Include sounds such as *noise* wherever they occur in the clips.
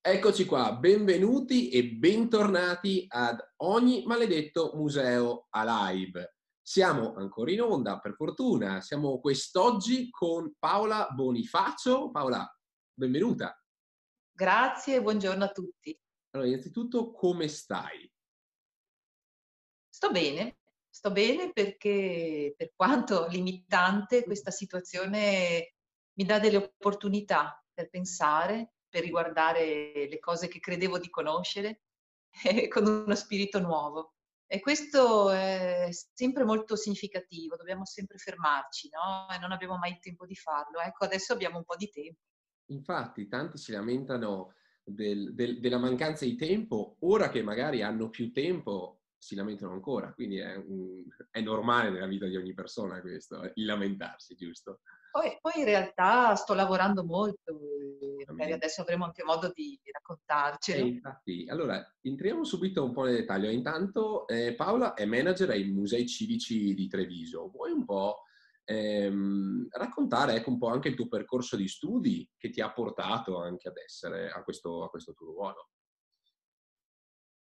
Eccoci qua, benvenuti e bentornati ad ogni maledetto museo a live. Siamo ancora in onda, per fortuna. Siamo quest'oggi con Paola Bonifacio. Paola, benvenuta. Grazie, buongiorno a tutti. Allora, innanzitutto, come stai? Sto bene, sto bene perché per quanto limitante questa situazione mi dà delle opportunità per pensare, per riguardare le cose che credevo di conoscere *laughs* con uno spirito nuovo. E questo è sempre molto significativo, dobbiamo sempre fermarci, no? E non abbiamo mai il tempo di farlo. Ecco, adesso abbiamo un po' di tempo. Infatti, tanti si lamentano del, del, della mancanza di tempo, ora che magari hanno più tempo si lamentano ancora, quindi è, è, normale nella vita di ogni persona questo, il lamentarsi, giusto? Poi, poi in realtà sto lavorando molto, magari adesso avremo anche modo di, raccontarcelo. Eh, infatti, allora, entriamo subito un po' nel dettaglio. Intanto eh, Paola è manager ai Musei Civici di Treviso. Vuoi un po' ehm, raccontare ecco, un po' anche il tuo percorso di studi che ti ha portato anche ad essere a questo, a questo tuo ruolo?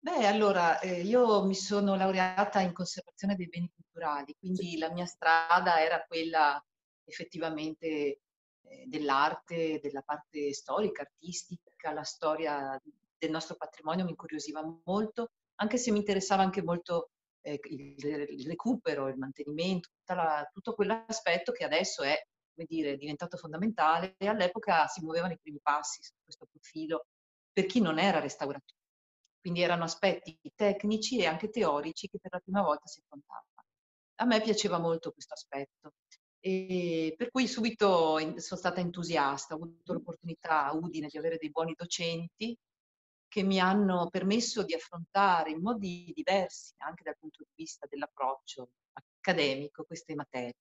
Beh, allora, eh, io mi sono laureata in conservazione dei beni culturali, quindi la mia strada era quella effettivamente eh, dell'arte, della parte storica, artistica, la storia del nostro patrimonio mi incuriosiva molto, anche se mi interessava anche molto eh, il, il, recupero, il mantenimento, la, tutto quell'aspetto che adesso è, dire, diventato fondamentale e all'epoca si muovevano i primi passi su questo profilo per chi non era restauratore. Quindi erano aspetti tecnici e anche teorici che per la prima volta si affrontavano. A me piaceva molto questo aspetto. E per cui subito sono stata entusiasta, ho avuto l'opportunità a Udine di avere dei buoni docenti che mi hanno permesso di affrontare in modi diversi, anche dal punto di vista dell'approccio accademico, queste materie.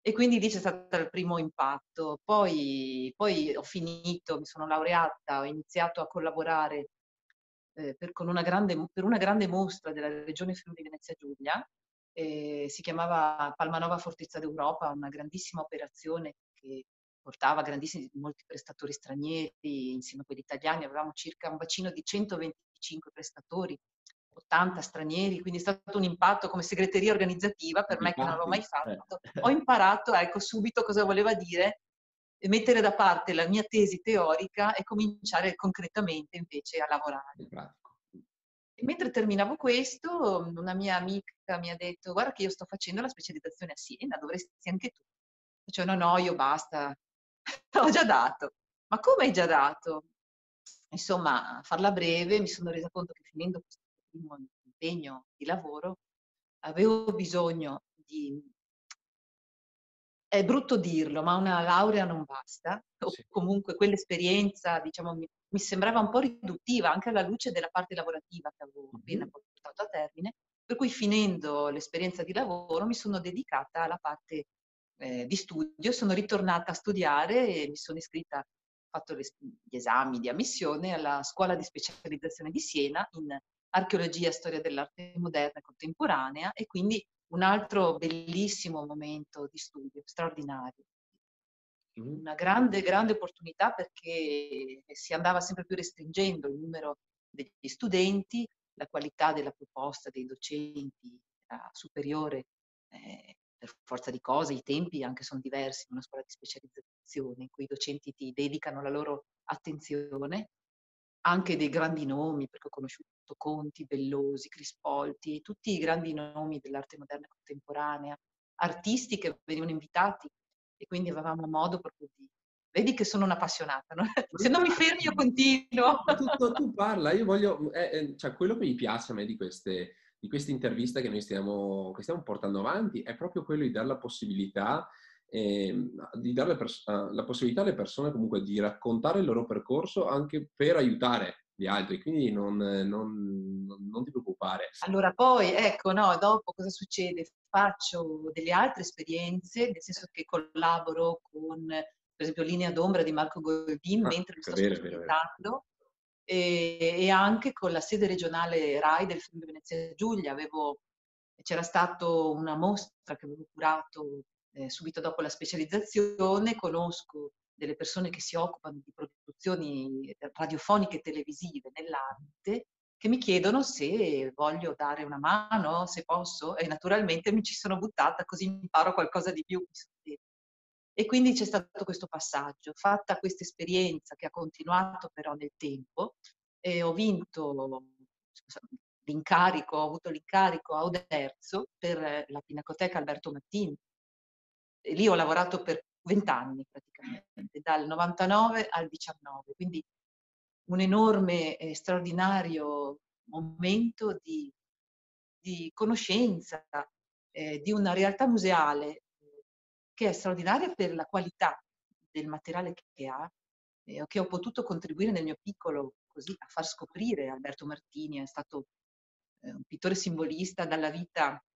E quindi lì c'è stato il primo impatto. Poi, poi ho finito, mi sono laureata, ho iniziato a collaborare eh, per, una grande, per, una grande, mostra della regione Friuli Venezia Giulia, eh, si chiamava Palmanova Fortezza d'Europa, una grandissima operazione che portava grandissimi, molti prestatori stranieri insieme a quelli italiani, avevamo circa un bacino di 125 prestatori, 80 stranieri, quindi è stato un impatto come segreteria organizzativa per me che non l'ho mai fatto. Eh. Ho imparato ecco, subito cosa voleva dire mettere da parte la mia tesi teorica e cominciare concretamente invece a lavorare. Mentre terminavo questo, una mia amica mi ha detto guarda che io sto facendo la specializzazione a Siena, dovresti anche tu. Cioè no, no, io basta, *laughs* l'ho già dato. Ma come hai già dato? Insomma, a farla breve, mi sono resa conto che finendo questo primo impegno di lavoro avevo bisogno di è brutto dirlo, ma una laurea non basta, o sì. comunque quell'esperienza, diciamo, mi, mi, sembrava un po' riduttiva anche alla luce della parte lavorativa che avevo mm-hmm. appena portato a termine, per cui finendo l'esperienza di lavoro mi sono dedicata alla parte eh, di studio, sono ritornata a studiare e mi sono iscritta, ho fatto gli esami di ammissione alla scuola di specializzazione di Siena in archeologia storia dell'arte moderna e contemporanea e quindi un altro bellissimo momento di studio, straordinario. Una grande, grande opportunità perché si andava sempre più restringendo il numero degli studenti, la qualità della proposta dei docenti era superiore eh, per forza di cose, i tempi anche sono diversi in una scuola di specializzazione in cui i docenti ti dedicano la loro attenzione anche dei grandi nomi, perché ho conosciuto Conti, Bellosi, Crispolti, tutti i grandi nomi dell'arte moderna contemporanea, artisti che venivano invitati e quindi avevamo modo proprio di... Vedi che sono un'appassionata, no? *laughs* se non mi fermi io continuo. Tu, tu parla, io voglio... Eh, cioè, quello che mi piace a me di queste, di queste interviste che noi stiamo, che stiamo portando avanti è proprio quello di dare la possibilità eh, di dare pers- la possibilità alle persone comunque di raccontare il loro percorso anche per aiutare gli altri, quindi non, non, non ti preoccupare. Allora poi, ecco, no, dopo cosa succede? Faccio delle altre esperienze, nel senso che collaboro con, per esempio, Linea d'ombra di Marco Goldin, ah, mentre lo sto specializzando, e, e, anche con la sede regionale RAI del Friuli Venezia Giulia. Avevo, c'era stata una mostra che avevo curato eh, subito dopo la specializzazione, conosco delle persone che si occupano di produzioni radiofoniche e televisive nell'arte che mi chiedono se voglio dare una mano, se posso, e naturalmente mi ci sono buttata così imparo qualcosa di più. E quindi c'è stato questo passaggio. Fatta questa esperienza che ha continuato però nel tempo, e ho vinto l'incarico, ho avuto l'incarico a Oderzo per la Pinacoteca Alberto Mattini. E lì ho lavorato per vent'anni praticamente, dal 99 al 19, quindi un enorme e straordinario momento di, di conoscenza eh, di una realtà museale che è straordinaria per la qualità del materiale che ha, eh, che ho potuto contribuire nel mio piccolo così a far scoprire. Alberto Martini, è stato eh, un pittore simbolista dalla vita eh,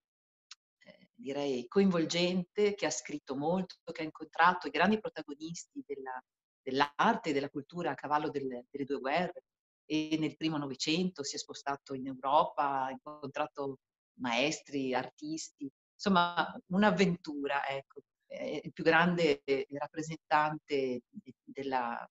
direi coinvolgente, che ha scritto molto, che ha incontrato i grandi protagonisti della, dell'arte e della cultura a cavallo delle, delle due guerre e nel primo Novecento si è spostato in Europa, ha incontrato maestri, artisti, insomma un'avventura, ecco. È il più grande rappresentante della,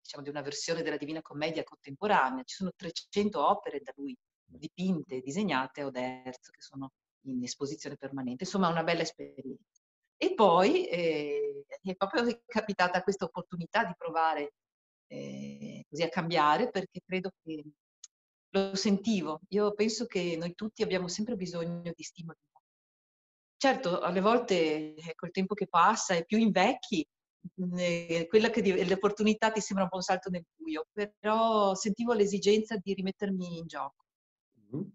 diciamo, di una versione della Divina Commedia contemporanea. Ci sono 300 opere da lui dipinte, disegnate a Oderzo, che sono in esposizione permanente. Insomma, una bella esperienza. E poi eh, è proprio capitata questa opportunità di provare eh, così a cambiare perché credo che lo sentivo. Io penso che noi tutti abbiamo sempre bisogno di stimoli. Certo, alle volte eh, col tempo che passa e più invecchi, eh, quella che l'opportunità ti sembra un po' un salto nel buio, però sentivo l'esigenza di rimettermi in gioco.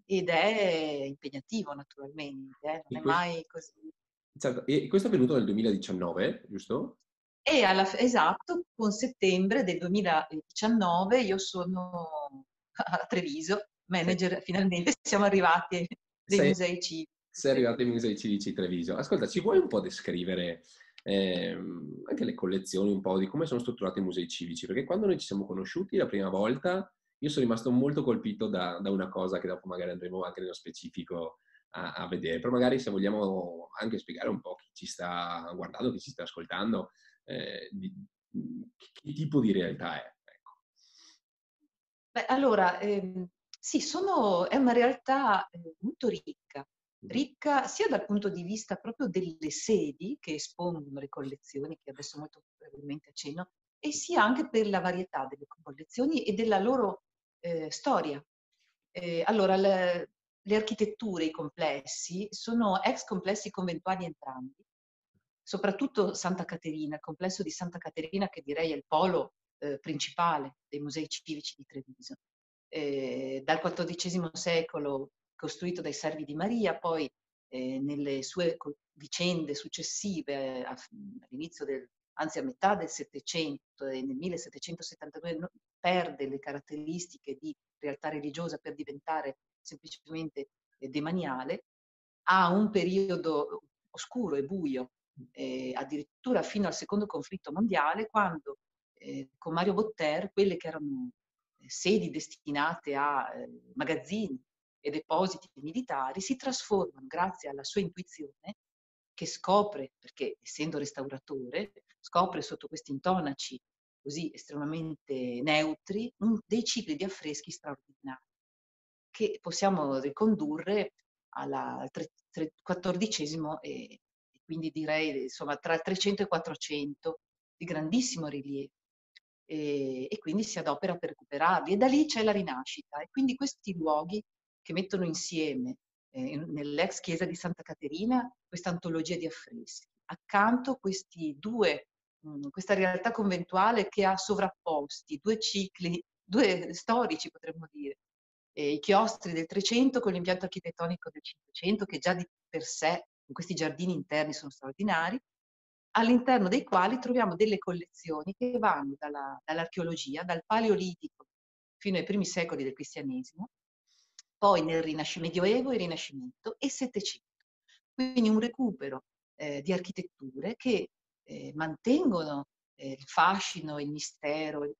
Ed è impegnativo naturalmente, eh? non è mai così. Certo, e questo è avvenuto nel 2019, giusto? E alla, esatto, con settembre del 2019 io sono a Treviso, manager, finalmente *laughs* siamo arrivati dei sei, musei civici. Sei arrivato ai musei civici di Treviso. Ascolta, ci vuoi un po' descrivere ehm, anche le collezioni, un po' di come sono strutturati i musei civici? Perché quando noi ci siamo conosciuti la prima volta io sono rimasto molto colpito da, da una cosa che dopo magari andremo anche nello specifico a, a, vedere, però magari se vogliamo anche spiegare un po' chi ci sta guardando, chi ci sta ascoltando, eh, di, che tipo di realtà è. Ecco. Beh, allora, ehm, sì, sono, è una realtà eh, molto ricca, ricca sia dal punto di vista proprio delle sedi che espongono le collezioni, che adesso molto probabilmente accenno, e sia anche per la varietà delle collezioni e della loro eh, storia. Eh, allora, le, le, architetture, i complessi, sono ex complessi conventuali entrambi, soprattutto Santa Caterina, il complesso di Santa Caterina che direi è il polo eh, principale dei musei civici di Treviso. Eh, dal XIV secolo costruito dai servi di Maria, poi eh, nelle sue vicende successive all'inizio del anzi a metà del Settecento e nel 1772 perde le caratteristiche di realtà religiosa per diventare semplicemente eh, demaniale, ha un periodo oscuro e buio, eh, addirittura fino al secondo conflitto mondiale, quando eh, con Mario Botter quelle che erano eh, sedi destinate a eh, magazzini e depositi militari si trasformano, grazie alla sua intuizione, che scopre, perché essendo restauratore, scopre sotto questi intonaci così estremamente neutri un, dei cicli di affreschi straordinari che possiamo ricondurre alla, al XIV e, e, quindi direi insomma tra il 300 e il 400 di grandissimo rilievo. E, e quindi si adopera per recuperarli. E da lì c'è la rinascita. E quindi questi luoghi che mettono insieme eh, nell'ex chiesa di Santa Caterina questa antologia di affreschi. Accanto questi due questa realtà conventuale che ha sovrapposti due cicli, due storici potremmo dire, eh, i chiostri del 300 con l'impianto architettonico del 500 che già di per sé in questi giardini interni sono straordinari, all'interno dei quali troviamo delle collezioni che vanno dalla, dall'archeologia, dal paleolitico fino ai primi secoli del cristianesimo, poi nel Medioevo e Rinascimento e Settecento. Quindi un recupero eh, di architetture che eh, mantengono eh, il fascino, il mistero,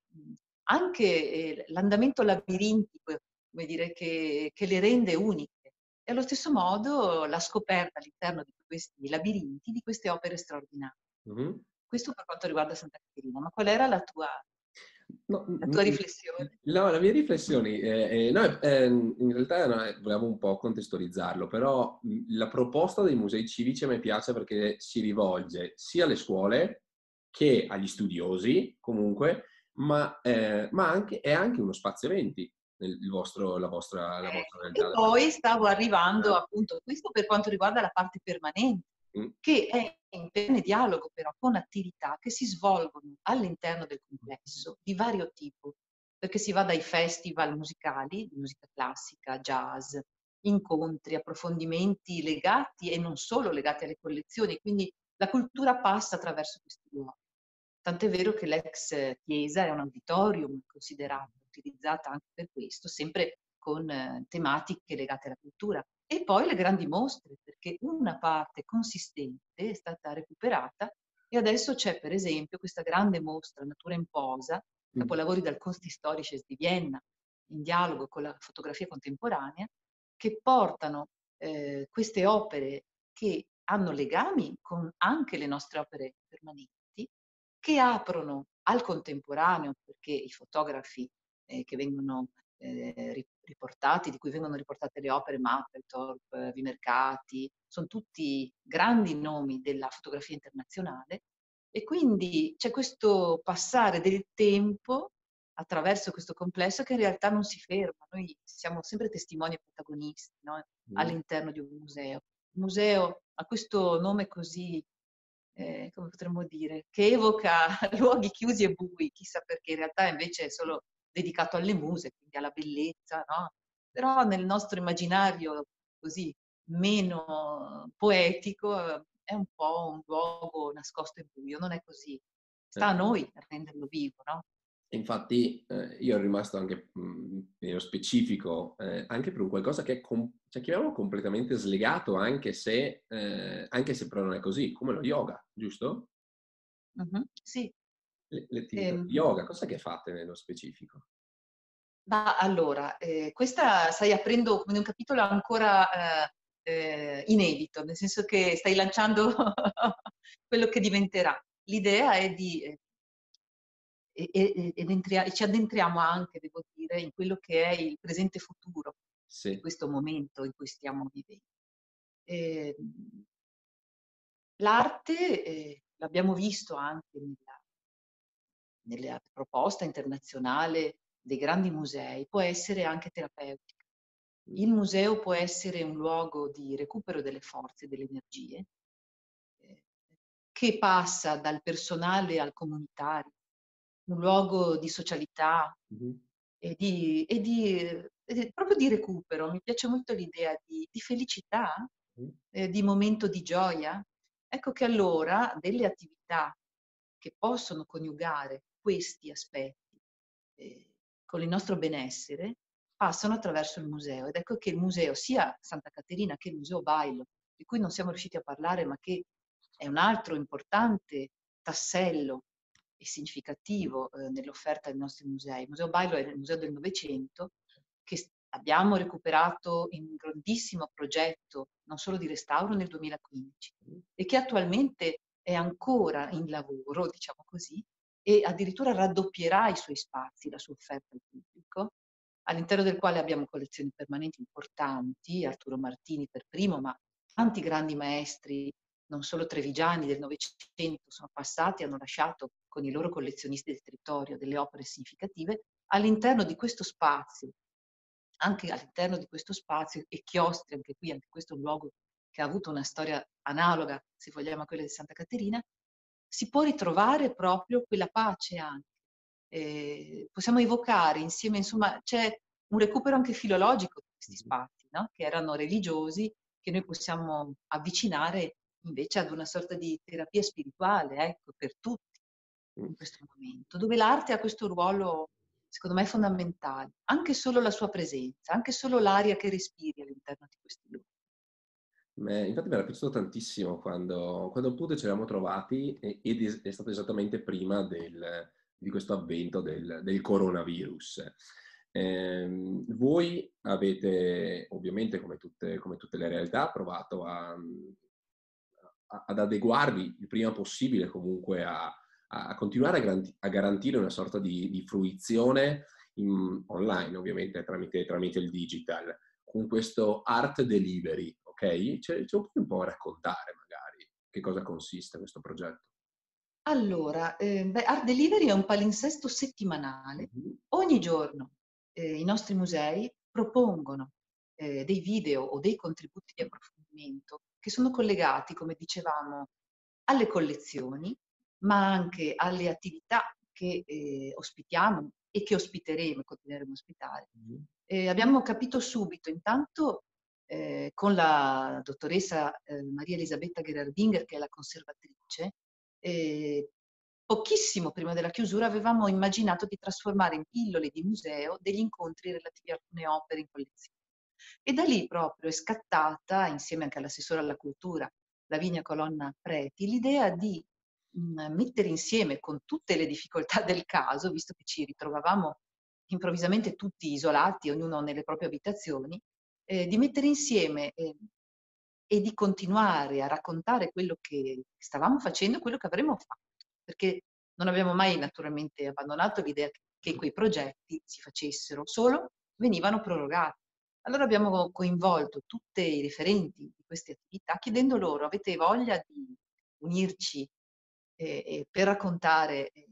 anche eh, l'andamento labirintico, come dire, che, che, le rende uniche. E allo stesso modo la scoperta all'interno di questi labirinti, di queste opere straordinarie. Mm-hmm. questo per quanto riguarda Santa Caterina, ma qual era la tua, no, la tua riflessione? No, la mia riflessione, eh, eh, no, eh, in realtà no, eh, volevamo un po' contestualizzarlo, però la proposta dei musei civici a me piace perché si rivolge sia alle scuole che agli studiosi, comunque, ma, eh, ma anche, è anche uno spazio eventi vostro, la, vostra, la vostra realtà. E poi stavo arrivando appunto, questo per quanto riguarda la parte permanente. Che è in pieno dialogo però con attività che si svolgono all'interno del complesso di vario tipo, perché si va dai festival musicali, musica classica, jazz, incontri, approfondimenti legati e non solo legati alle collezioni, quindi la cultura passa attraverso questi luoghi. Tant'è vero che l'ex chiesa è un auditorium considerato, utilizzata anche per questo, sempre con eh, tematiche legate alla cultura. E poi le grandi mostre, perché una parte consistente è stata recuperata e adesso c'è per esempio questa grande mostra Natura in posa, capolavori dal Kunsthistorisches di Vienna, in dialogo con la fotografia contemporanea, che portano eh, queste opere che hanno legami con anche le nostre opere permanenti che aprono al contemporaneo, perché i fotografi eh, che vengono eh, riportati, di cui vengono riportate le opere, Mapplethorpe, Vimercati, sono tutti grandi nomi della fotografia internazionale e quindi c'è questo passare del tempo attraverso questo complesso che in realtà non si ferma. Noi siamo sempre testimoni e protagonisti no? all'interno di un museo. Il museo ha questo nome così eh, come potremmo dire, che evoca *laughs* luoghi chiusi e bui, chissà perché in realtà invece è solo dedicato alle muse, quindi alla bellezza, no? Però nel nostro immaginario così meno poetico è un po' un luogo nascosto e buio, non è così. Sta a certo. noi a renderlo vivo, no? Infatti eh, io ero rimasto anche mh, nello specifico, eh, anche per un qualcosa che è, com- cioè, chiamiamolo completamente slegato, anche se, eh, anche se però non è così, come lo yoga, giusto? Uh-huh, sì. Le, le ehm... Yoga, cosa che fate nello specifico? Ma allora, eh, questa stai aprendo come un capitolo ancora eh, eh, inedito, nel senso che stai lanciando *laughs* quello che diventerà. L'idea è di e, e, e, ci addentriamo anche, devo dire, in quello che è il presente futuro sì. in questo momento in cui stiamo vivendo. Ehm, l'arte, eh, l'abbiamo visto anche nella, nella proposta internazionale dei grandi musei, può essere anche terapeutica. Il museo può essere un luogo di recupero delle forze, delle energie, eh, che passa dal personale al comunitario, un luogo di socialità mm-hmm. e, di, e, di, e, proprio di recupero. Mi piace molto l'idea di, di felicità, mm-hmm. eh, di momento di gioia. Ecco che allora delle attività che possono coniugare questi aspetti eh, con il nostro benessere passano attraverso il museo. Ed ecco che il museo, sia Santa Caterina che il Museo Bailo, di cui non siamo riusciti a parlare, ma che è un altro importante tassello e significativo eh, nell'offerta dei nostri musei. Il Museo Bailo è il museo del Novecento che abbiamo recuperato in un grandissimo progetto, non solo di restauro nel 2015, e che attualmente è ancora in lavoro, diciamo così, e addirittura raddoppierà i suoi spazi, la sua offerta al pubblico, all'interno del quale abbiamo collezioni permanenti importanti, Arturo Martini per primo, ma tanti grandi maestri non solo trevigiani del Novecento sono passati, hanno lasciato con i loro collezionisti del territorio delle opere significative, all'interno di questo spazio, anche all'interno di questo spazio, e chiostri, anche qui, anche questo luogo che ha avuto una storia analoga, se vogliamo, a quella di Santa Caterina, si può ritrovare proprio quella pace anche. Eh, possiamo evocare insieme, insomma, c'è un recupero anche filologico di questi spazi, no? che erano religiosi, che noi possiamo avvicinare invece ad una sorta di terapia spirituale, ecco, per tutti in questo momento, dove l'arte ha questo ruolo, secondo me, fondamentale, anche solo la sua presenza, anche solo l'aria che respiri all'interno di questi luoghi. Infatti mi era piaciuto tantissimo quando, quando appunto ci eravamo trovati ed è stato esattamente prima del, di questo avvento del, del coronavirus. Eh, voi avete ovviamente, come tutte, come tutte, le realtà, provato a ad adeguarvi il prima possibile comunque a, a continuare a, garanti, a, garantire una sorta di, di fruizione in, online, ovviamente tramite, tramite, il digital, con questo art delivery, ok? Ce, ce lo puoi un po' raccontare magari che cosa consiste questo progetto? Allora, eh, beh, Art Delivery è un palinsesto settimanale. Mm-hmm. Ogni giorno eh, i nostri musei propongono eh, dei video o dei contributi di approfondimento che sono collegati, come dicevamo, alle collezioni, ma anche alle attività che eh, ospitiamo e che ospiteremo e continueremo a ospitare. Mm-hmm. abbiamo capito subito, intanto, eh, con la dottoressa eh, Maria Elisabetta Gerardinger, che è la conservatrice, eh, pochissimo prima della chiusura avevamo immaginato di trasformare in pillole di museo degli incontri relativi a alcune opere in collezione. E da lì proprio è scattata, insieme anche all'assessore alla cultura, Lavinia Colonna Preti, l'idea di mh, mm, mettere insieme con tutte le difficoltà del caso, visto che ci ritrovavamo improvvisamente tutti isolati, ognuno nelle proprie abitazioni, eh, di mettere insieme eh, e di continuare a raccontare quello che stavamo facendo, quello che avremmo fatto, perché non abbiamo mai naturalmente abbandonato l'idea che quei progetti si facessero, solo venivano prorogati. Allora abbiamo coinvolto tutti i referenti di queste attività chiedendo loro avete voglia di unirci eh, per raccontare eh,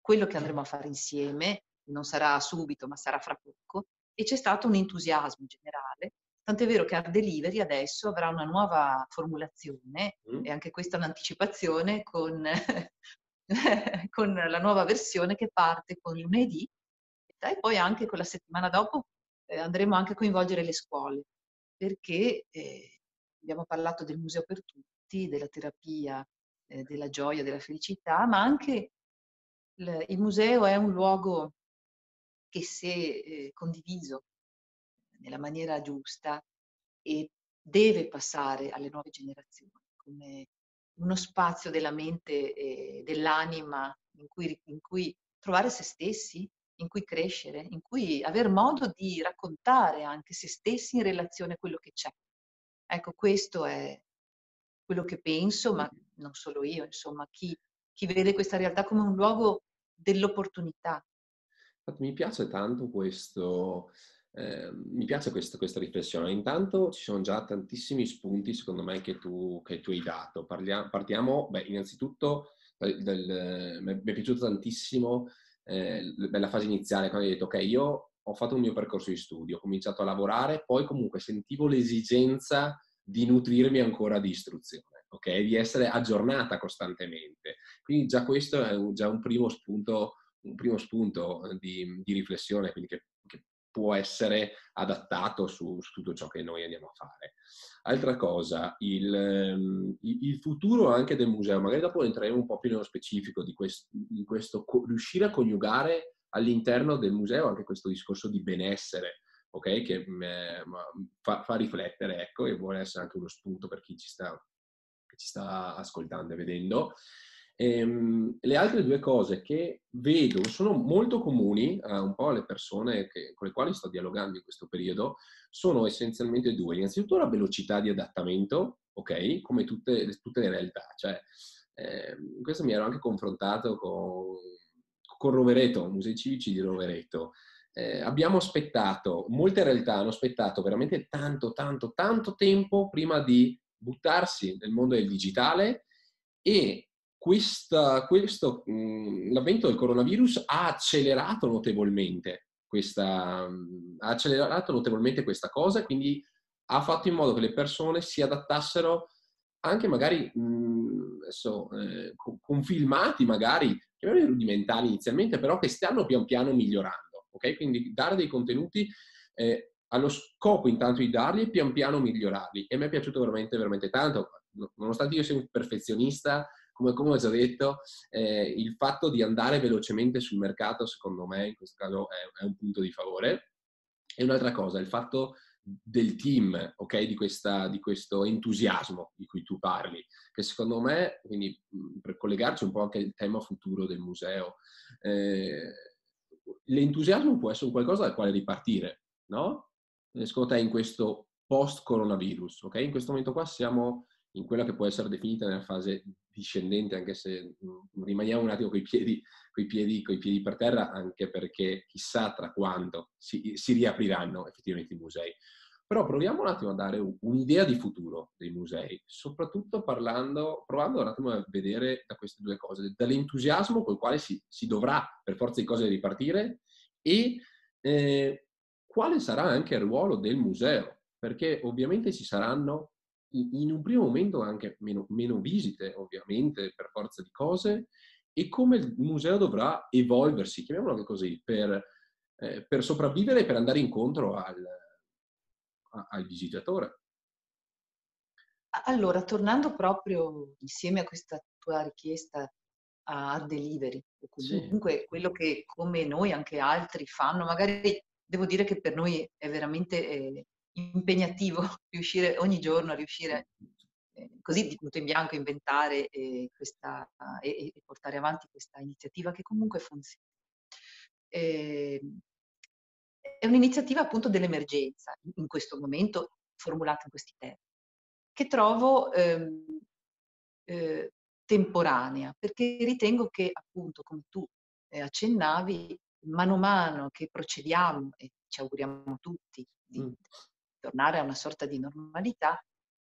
quello che andremo a fare insieme, non sarà subito ma sarà fra poco, e c'è stato un entusiasmo generale, tant'è vero che Art Delivery adesso avrà una nuova formulazione, mm. e anche questa è un'anticipazione, con, *laughs* con la nuova versione che parte con lunedì, e poi anche con la settimana dopo eh, andremo anche a coinvolgere le scuole, perché eh, abbiamo parlato del museo per tutti, della terapia, eh, della gioia, della felicità, ma anche il, il museo è un luogo che se eh, condiviso nella maniera giusta e deve passare alle nuove generazioni come uno spazio della mente e dell'anima in cui, in cui trovare se stessi, in cui crescere, in cui aver modo di raccontare anche se stessi in relazione a quello che c'è. Ecco, questo è quello che penso, ma non solo io, insomma, chi, chi vede questa realtà come un luogo dell'opportunità. Mi piace tanto questo, eh, mi piace questa, questa, riflessione. Intanto ci sono già tantissimi spunti, secondo me, che tu, che tu hai dato. Parliamo, partiamo, beh, innanzitutto, del, del, mi è piaciuto tantissimo eh, la fase iniziale, quando hai detto, ok, io ho fatto un mio percorso di studio, ho cominciato a lavorare, poi comunque sentivo l'esigenza di nutrirmi ancora di istruzione, ok? Di essere aggiornata costantemente. Quindi già questo è un, già un primo spunto, un primo spunto di, di riflessione, quindi che, che, può essere adattato su, su, tutto ciò che noi andiamo a fare. Altra cosa, il, il, futuro anche del museo, magari dopo entreremo un po' più nello specifico di questo, di questo riuscire a coniugare all'interno del museo anche questo discorso di benessere, ok? Che eh, fa, fa, riflettere, ecco, e vuole essere anche uno spunto per chi ci sta, ci sta ascoltando e vedendo. Ehm, le altre due cose che vedo sono molto comuni a un po' alle persone che, con le quali sto dialogando in questo periodo sono essenzialmente due. Innanzitutto la velocità di adattamento, ok? Come tutte, tutte le realtà. Cioè, eh, questo mi ero anche confrontato con, con Rovereto, Musei Civici di Rovereto eh, abbiamo aspettato, molte realtà hanno aspettato veramente tanto, tanto, tanto tempo prima di buttarsi nel mondo del digitale e questa, questo, mh, l'avvento del coronavirus ha accelerato notevolmente questa, mh, ha accelerato notevolmente questa cosa, quindi ha fatto in modo che le persone si adattassero anche magari mh, adesso, eh, con, con, filmati magari, rudimentali inizialmente, però che stanno pian piano migliorando ok? Quindi dare dei contenuti eh, allo scopo intanto di darli e pian piano migliorarli. E mi è piaciuto veramente, veramente tanto, nonostante io sia un perfezionista, come, come ho già detto, eh, il fatto di andare velocemente sul mercato, secondo me, in questo caso è, è un punto di favore. E un'altra cosa, il fatto del team, ok? Di, questa, di, questo entusiasmo di cui tu parli, che secondo me, quindi per collegarci un po' anche al tema futuro del museo, eh, l'entusiasmo può essere qualcosa dal quale ripartire, no? Secondo te in questo post-coronavirus, ok? In questo momento qua siamo in quella che può essere definita nella fase discendente, anche se mm, rimaniamo un attimo coi piedi, coi piedi, coi piedi per terra, anche perché chissà tra quanto si, si riapriranno effettivamente i musei. Però proviamo un attimo a dare un'idea di futuro dei musei, soprattutto parlando, provando un attimo a vedere da queste due cose, dall'entusiasmo col quale si, si dovrà per forza di cose ripartire e eh, quale sarà anche il ruolo del museo, perché ovviamente ci saranno in un primo momento anche meno, meno visite, ovviamente, per forza di cose, e come il museo dovrà evolversi, chiamiamolo anche così, per, eh, per sopravvivere e per andare incontro al, al visitatore. Allora, tornando proprio insieme a questa tua richiesta a delivery, o comunque sì. quello che come noi anche altri fanno, magari devo dire che per noi è veramente eh, impegnativo *laughs* riuscire ogni giorno a riuscire eh, così di punto in bianco inventare eh, questa, e, e, portare avanti questa iniziativa che comunque funziona. Ehm, è un'iniziativa appunto dell'emergenza, in questo momento formulata in questi termini, che trovo ehm, eh, temporanea, perché ritengo che appunto, come tu eh, accennavi, mano a mano che procediamo, e ci auguriamo tutti di mm. Tornare a una sorta di normalità,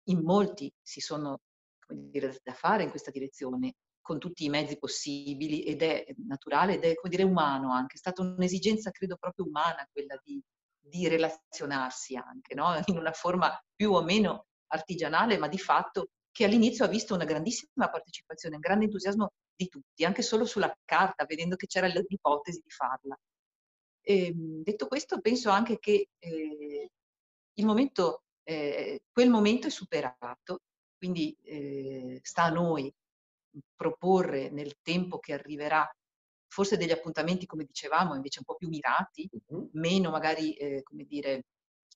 in molti si sono dire, da fare in questa direzione con tutti i mezzi possibili ed è naturale ed è, come dire, umano anche. È stata un'esigenza, credo, proprio umana quella di, di relazionarsi anche, no? in una forma più o meno artigianale, ma di fatto che all'inizio ha visto una grandissima partecipazione, un grande entusiasmo di tutti, anche solo sulla carta, vedendo che c'era l'ipotesi di farla. E, ehm, detto questo, penso anche che eh, momento, eh, quel momento è superato, quindi eh, sta a noi proporre nel tempo che arriverà forse degli appuntamenti, come dicevamo, invece un po' più mirati, uh-huh. meno magari, eh, come dire,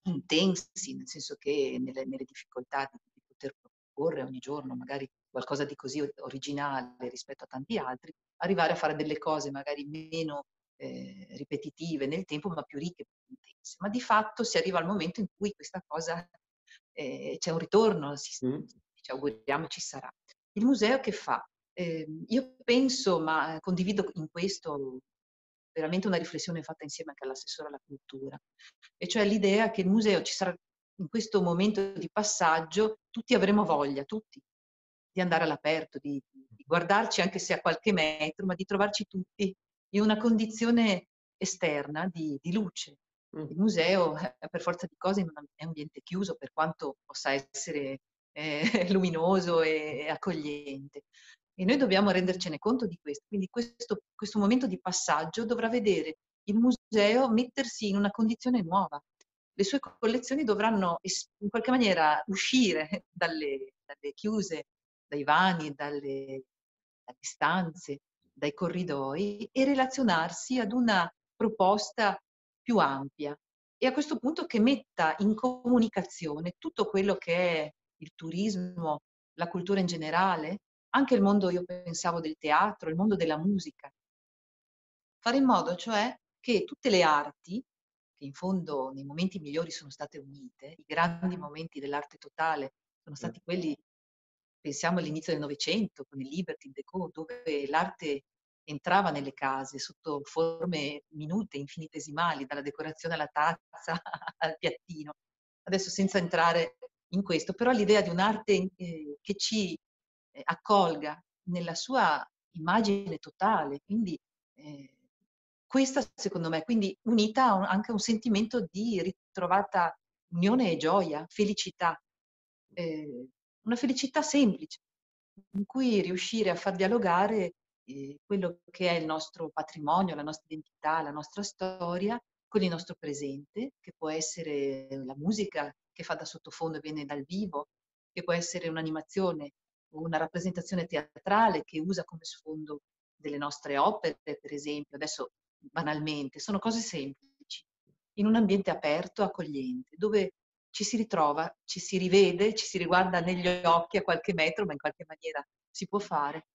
intensi, nel senso che nelle, nelle difficoltà di, di, poter proporre ogni giorno magari qualcosa di così originale rispetto a tanti altri, arrivare a fare delle cose magari meno eh, ripetitive nel tempo, ma più ricche, più intense. Ma di fatto si arriva al momento in cui questa cosa eh, c'è un ritorno, si, mm. ci auguriamo ci sarà. Il museo che fa? Eh, io penso, ma condivido in questo veramente una riflessione fatta insieme anche all'assessore alla cultura, e cioè l'idea che il museo ci sarà in questo momento di passaggio, tutti avremo voglia, tutti, di andare all'aperto, di, di guardarci anche se a qualche metro, ma di trovarci tutti in una condizione esterna di, di luce. Il museo, eh, per forza di cose, è un ambiente chiuso, per quanto possa essere eh, *laughs* luminoso e accogliente. E noi dobbiamo rendercene conto di questo. Quindi questo, questo momento di passaggio dovrà vedere il museo mettersi in una condizione nuova. Le sue collezioni dovranno in qualche maniera uscire *laughs* dalle, dalle chiuse, dai vani, dalle, dalle stanze, dai corridoi e relazionarsi ad una proposta più ampia e a questo punto che metta in comunicazione tutto quello che è il turismo, la cultura in generale, anche il mondo, io pensavo, del teatro, il mondo della musica. Fare in modo, cioè, che tutte le arti, che in fondo nei momenti migliori sono state unite, i grandi momenti dell'arte totale sono stati quelli, pensiamo all'inizio del Novecento, con il Liberty Deco, dove l'arte entrava nelle case sotto forme minute, infinitesimali, dalla decorazione alla tazza *laughs* al piattino. Adesso senza entrare in questo, però l'idea di un'arte eh, che ci eh, accolga nella sua immagine totale, quindi eh, questa secondo me, quindi unita a un, anche a un sentimento di ritrovata unione e gioia, felicità, eh, una felicità semplice, in cui riuscire a far dialogare eh, quello che è il nostro patrimonio, la nostra identità, la nostra storia con il nostro presente, che può essere la musica che fa da sottofondo e viene dal vivo, che può essere un'animazione o una rappresentazione teatrale che usa come sfondo delle nostre opere, per esempio, adesso banalmente, sono cose semplici, in un ambiente aperto, accogliente, dove ci si ritrova, ci si rivede, ci si riguarda negli occhi a qualche metro, ma in qualche maniera si può fare.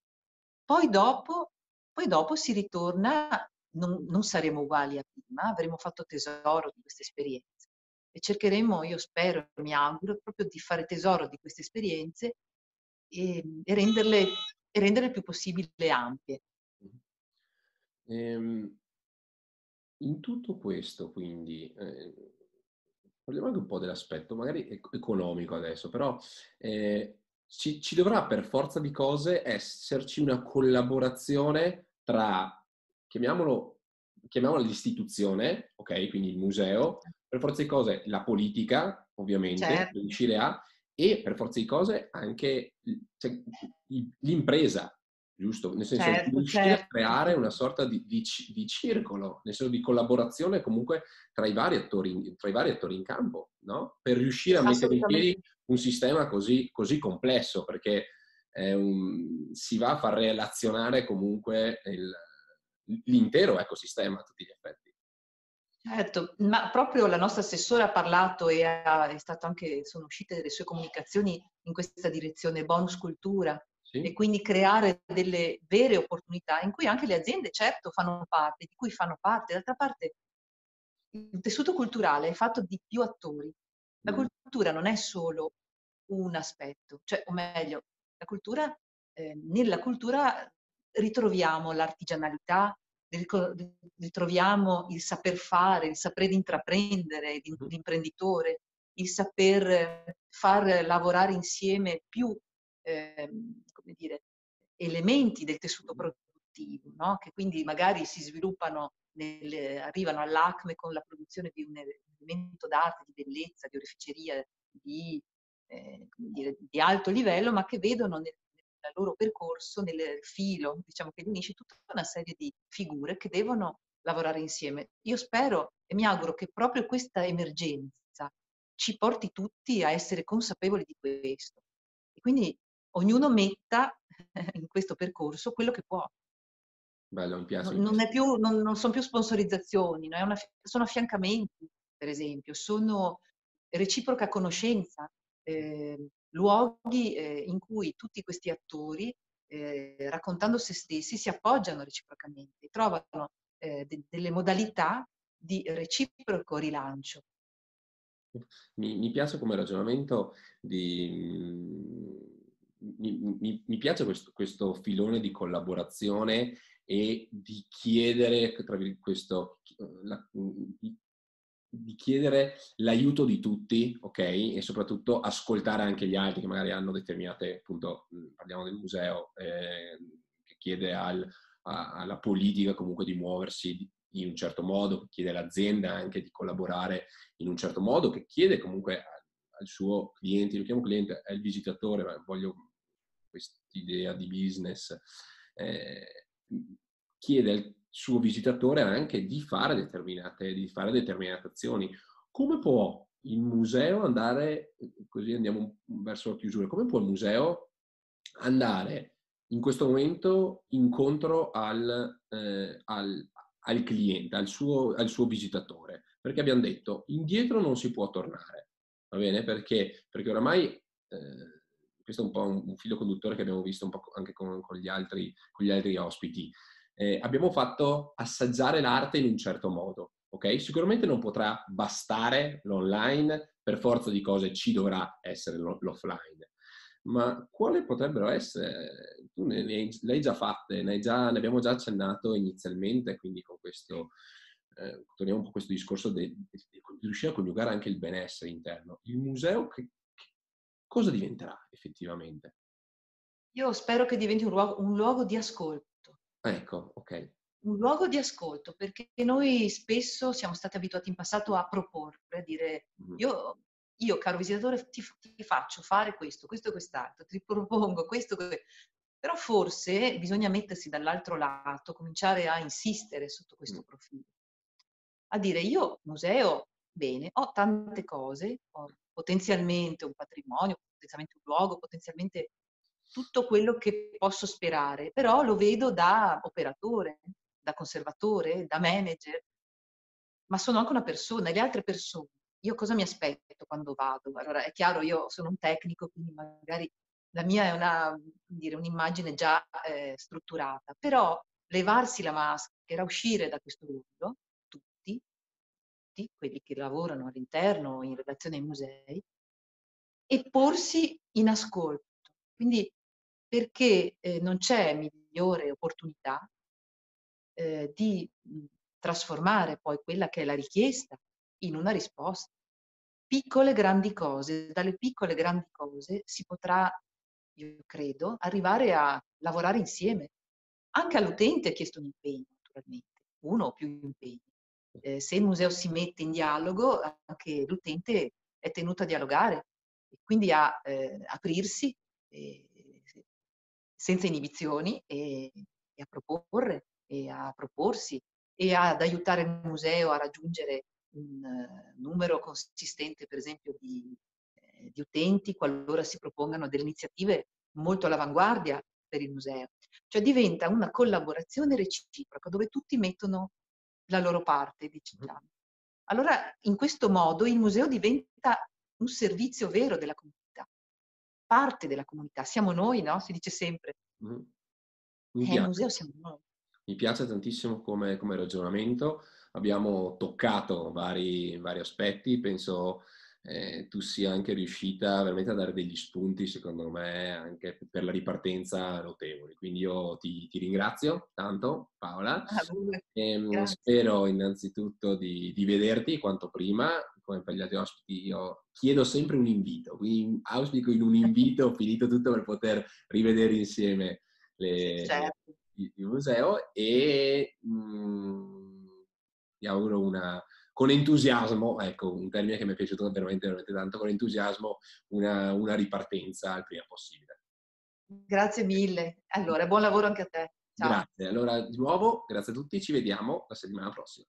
Poi dopo, poi dopo si ritorna, non, non saremo uguali a prima, avremo fatto tesoro di queste esperienze e cercheremo, io spero, mi auguro, proprio di fare tesoro di queste esperienze e, e, renderle, e renderle più possibile ampie. Ehm, in tutto questo, quindi, eh, parliamo anche un po' dell'aspetto magari economico adesso, però eh, ci, ci, dovrà per forza di cose esserci una collaborazione tra, chiamiamolo, chiamiamola l'istituzione, ok, quindi il museo, per forza di cose la politica, ovviamente, certo. riuscire a, e per forza di cose anche cioè, l'impresa, giusto? Nel senso certo, di riuscire certo. a creare una sorta di, di, di, circolo, nel senso di collaborazione comunque tra i vari attori, tra i vari attori in campo, no? Per riuscire a mettere in piedi un sistema così, così complesso, perché un, si va a far relazionare comunque il, l'intero ecosistema a tutti gli effetti. Certo, ma proprio la nostra assessora ha parlato e ha, è stato anche, sono uscite delle sue comunicazioni in questa direzione, bonus cultura, sì. e quindi creare delle vere opportunità in cui anche le aziende certo fanno parte, di cui fanno parte. D'altra parte il tessuto culturale è fatto di più attori. La mm. cultura non è solo un aspetto, cioè, o meglio, la cultura, eh, nella cultura ritroviamo l'artigianalità, ritroviamo il saper fare, il saper intraprendere, l'imprenditore, il saper far lavorare insieme più eh, come dire, elementi del tessuto produttivo, no? che quindi magari si sviluppano, nel, arrivano all'acme con la produzione di un elemento d'arte, di bellezza, di oreficeria, di, eh, dire, di alto livello, ma che vedono nel, nel loro percorso, nel filo, diciamo che unisce tutta una serie di figure che devono lavorare insieme. Io spero e mi auguro che proprio questa emergenza ci porti tutti a essere consapevoli di questo. E quindi ognuno metta in questo percorso quello che può. Bello, mi piace. Non, non, più, non, non sono più sponsorizzazioni, no? una, sono affiancamenti, per esempio, sono reciproca conoscenza, eh, luoghi eh, in cui tutti questi attori, eh, raccontando se stessi, si appoggiano reciprocamente, trovano eh, de- delle modalità di reciproco rilancio. Mi, mi piace come ragionamento di mi, mi, piace questo, questo, filone di collaborazione e di chiedere, questo, la, di chiedere l'aiuto di tutti, ok? E soprattutto ascoltare anche gli altri che magari hanno determinate, appunto, parliamo del museo, eh, che chiede al, a, alla politica comunque di muoversi in un certo modo, che chiede all'azienda anche di collaborare in un certo modo, che chiede comunque al suo cliente, lo chiamo cliente, è il visitatore, ma voglio quest'idea di business, eh, chiede al suo visitatore anche di fare determinate, di fare determinate azioni. Come può il museo andare, così andiamo verso la chiusura, come può il museo andare in questo momento incontro al, eh, al, al cliente, al suo, al suo, visitatore? Perché abbiamo detto, indietro non si può tornare, va bene? Perché, perché oramai eh, questo è un po' un, un filo conduttore che abbiamo visto anche con, con, gli, altri, con gli, altri, ospiti. Eh, abbiamo fatto assaggiare l'arte in un certo modo, ok? Sicuramente non potrà bastare l'online, per forza di cose ci dovrà essere l'offline. Ma quali potrebbero essere? Tu ne, ne, le hai già fatte, ne, hai già, ne abbiamo già accennato inizialmente, quindi con questo, eh, torniamo un po' a questo discorso di riuscire a coniugare anche il benessere interno. Il museo che, cosa diventerà effettivamente? Io spero che diventi un luogo, un luogo di ascolto. Ecco, ok. Un luogo di ascolto, perché noi spesso siamo stati abituati in passato a proporre, a dire mm-hmm. io, io, caro visitatore, ti, ti, faccio fare questo, questo e quest'altro, ti propongo questo, questo. Però forse bisogna mettersi dall'altro lato, cominciare a insistere sotto questo profilo. A dire io, museo, bene, ho tante cose, ho potenzialmente un patrimonio, potenzialmente un luogo, potenzialmente tutto quello che posso sperare, però lo vedo da operatore, da conservatore, da manager, ma sono anche una persona e le altre persone. Io cosa mi aspetto quando vado? Allora, è chiaro, io sono un tecnico, quindi magari la mia è una, dire, un'immagine già eh, strutturata, però levarsi la maschera, uscire da questo ruolo, tutti, quelli che lavorano all'interno in relazione ai musei, e porsi in ascolto. Quindi perché eh, non c'è migliore opportunità eh, di trasformare poi quella che è la richiesta in una risposta. Piccole grandi cose, dalle piccole grandi cose si potrà, io credo, arrivare a lavorare insieme. Anche all'utente è chiesto un impegno, naturalmente, uno o più impegni. Eh, se il museo si mette in dialogo, anche l'utente è tenuto a dialogare e quindi a eh, aprirsi eh, senza inibizioni e, e, a proporre e a proporsi e ad aiutare il museo a raggiungere un uh, numero consistente, per esempio, di, eh, di utenti qualora si propongano delle iniziative molto all'avanguardia per il museo. Cioè diventa una collaborazione reciproca dove tutti mettono la loro parte, diciamo. Allora, in questo modo il museo diventa un servizio vero della comunità, parte della comunità. Siamo noi, no? Si dice sempre. Mm. Eh, il museo siamo noi. Mi piace tantissimo come, come ragionamento. Abbiamo toccato vari, vari aspetti, penso eh, tu sia anche riuscita veramente a dare degli spunti, secondo me, anche per la ripartenza notevoli. Quindi io ti, ti ringrazio tanto, Paola. Ah, e, ehm, spero innanzitutto di, di, vederti quanto prima, come per gli altri ospiti. Io chiedo sempre un invito, quindi auspico in un invito, *laughs* finito tutto, per poter rivedere insieme le, certo. il, il, museo e mh, mm, ti auguro una con entusiasmo, ecco un termine che mi è piaciuto veramente, veramente tanto, con entusiasmo una, una ripartenza il prima possibile. Grazie mille. Allora, buon lavoro anche a te. Ciao. Grazie. Allora, di nuovo, grazie a tutti, ci vediamo la settimana prossima.